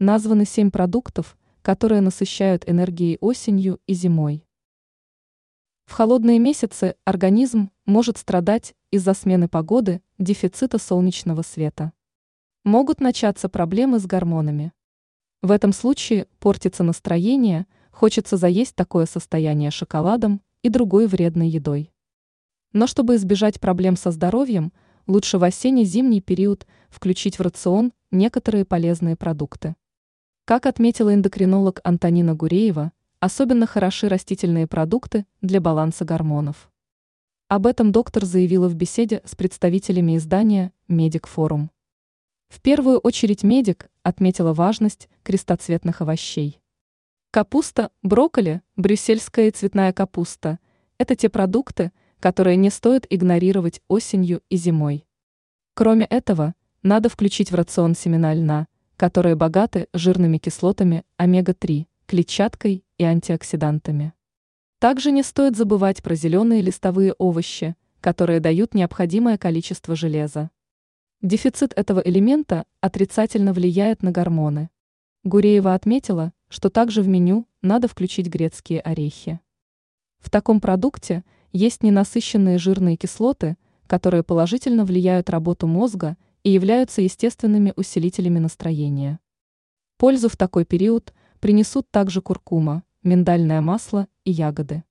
названы семь продуктов, которые насыщают энергией осенью и зимой. В холодные месяцы организм может страдать из-за смены погоды, дефицита солнечного света. Могут начаться проблемы с гормонами. В этом случае портится настроение, хочется заесть такое состояние шоколадом и другой вредной едой. Но чтобы избежать проблем со здоровьем, лучше в осенне-зимний период включить в рацион некоторые полезные продукты. Как отметила эндокринолог Антонина Гуреева, особенно хороши растительные продукты для баланса гормонов. Об этом доктор заявила в беседе с представителями издания «Медик Форум». В первую очередь медик отметила важность крестоцветных овощей. Капуста, брокколи, брюссельская и цветная капуста – это те продукты, которые не стоит игнорировать осенью и зимой. Кроме этого, надо включить в рацион семена льна, которые богаты жирными кислотами омега-3, клетчаткой и антиоксидантами. Также не стоит забывать про зеленые листовые овощи, которые дают необходимое количество железа. Дефицит этого элемента отрицательно влияет на гормоны. Гуреева отметила, что также в меню надо включить грецкие орехи. В таком продукте есть ненасыщенные жирные кислоты, которые положительно влияют работу мозга и являются естественными усилителями настроения. Пользу в такой период принесут также куркума, миндальное масло и ягоды.